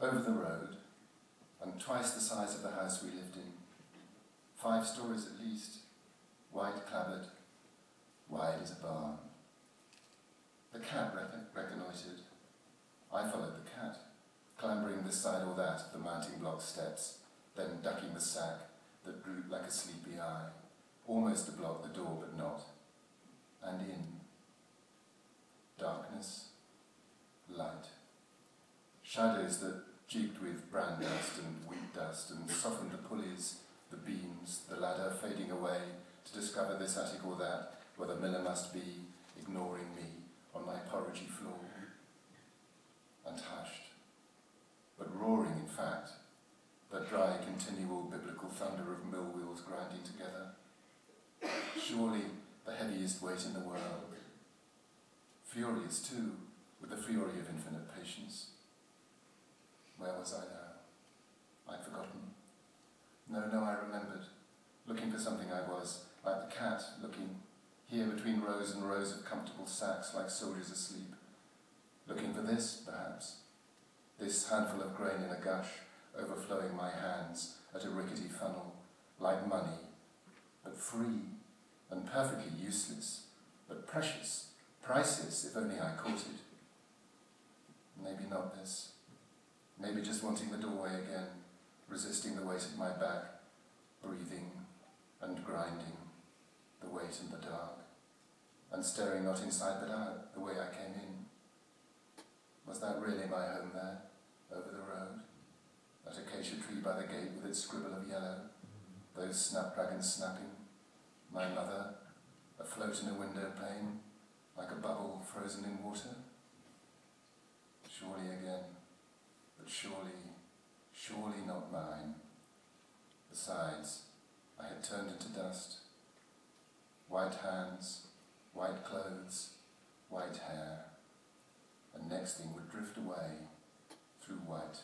over the road, and twice the size of the house we lived in. Five stories at least, white clabbered, wide as a barn. The cat reconnoitred. I followed the cat, clambering this side or that of the mounting block steps, then ducking the sack that drooped like a sleepy eye, almost to block the door but not, and in. Darkness, light. Shadows that jigged with bran dust and wheat dust and softened the pulleys, the beams, the ladder fading away to discover this attic or that, where the miller must be, ignoring me on my porridgey floor. And hushed, but roaring in fact, the dry continual biblical thunder of mill wheels grinding together. Surely the heaviest weight in the world. Furious too, with the fury of infinite patience. Where was I now? I'd forgotten. No, no, I remembered. Looking for something I was, like the cat looking, here between rows and rows of comfortable sacks like soldiers asleep. Looking for this, perhaps. This handful of grain in a gush, overflowing my hands at a rickety funnel, like money, but free and perfectly useless, but precious, priceless if only I caught it. Maybe not this. Maybe just wanting the doorway again, resisting the weight of my back, breathing and grinding, the weight in the dark, and staring not inside but out, the way I came in. Was that really my home there, over the road? That acacia tree by the gate with its scribble of yellow, those snapdragons snapping, my mother, afloat in a window pane, like a bubble frozen in water? Surely again surely, surely not mine. Besides, I had turned into dust. White hands, white clothes, white hair, and next thing would drift away through white.